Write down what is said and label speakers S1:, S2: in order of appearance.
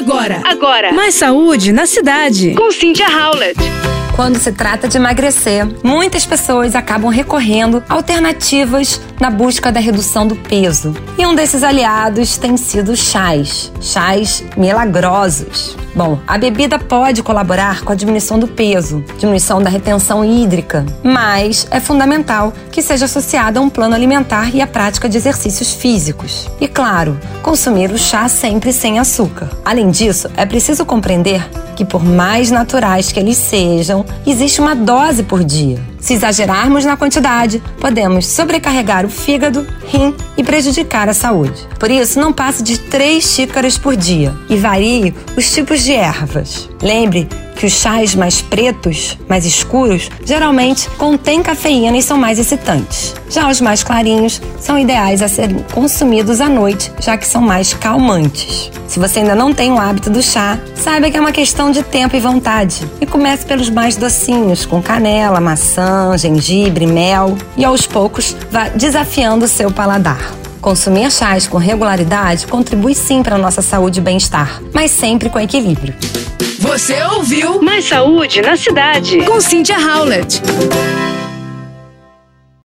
S1: Agora.
S2: Agora.
S1: Mais saúde na cidade.
S2: Com Cynthia Howlett.
S3: Quando se trata de emagrecer, muitas pessoas acabam recorrendo a alternativas na busca da redução do peso. E um desses aliados tem sido chás, chás milagrosos. Bom, a bebida pode colaborar com a diminuição do peso, diminuição da retenção hídrica, mas é fundamental que seja associada a um plano alimentar e a prática de exercícios físicos. E claro, consumir o chá sempre sem açúcar. Além disso, é preciso compreender que, por mais naturais que eles sejam, existe uma dose por dia. Se exagerarmos na quantidade, podemos sobrecarregar o fígado, rim e prejudicar a saúde. Por isso, não passe de 3 xícaras por dia e varie os tipos de ervas. Lembre que os chás mais pretos, mais escuros, geralmente contêm cafeína e são mais excitantes. Já os mais clarinhos são ideais a serem consumidos à noite, já que são mais calmantes. Se você ainda não tem o hábito do chá, saiba que é uma questão de tempo e vontade. E comece pelos mais docinhos, com canela, maçã, gengibre, mel, e aos poucos vá desafiando o seu paladar. Consumir chás com regularidade contribui sim para a nossa saúde e bem-estar, mas sempre com equilíbrio.
S1: Você ouviu
S2: Mais saúde na cidade.
S1: com Cynthia Howlett.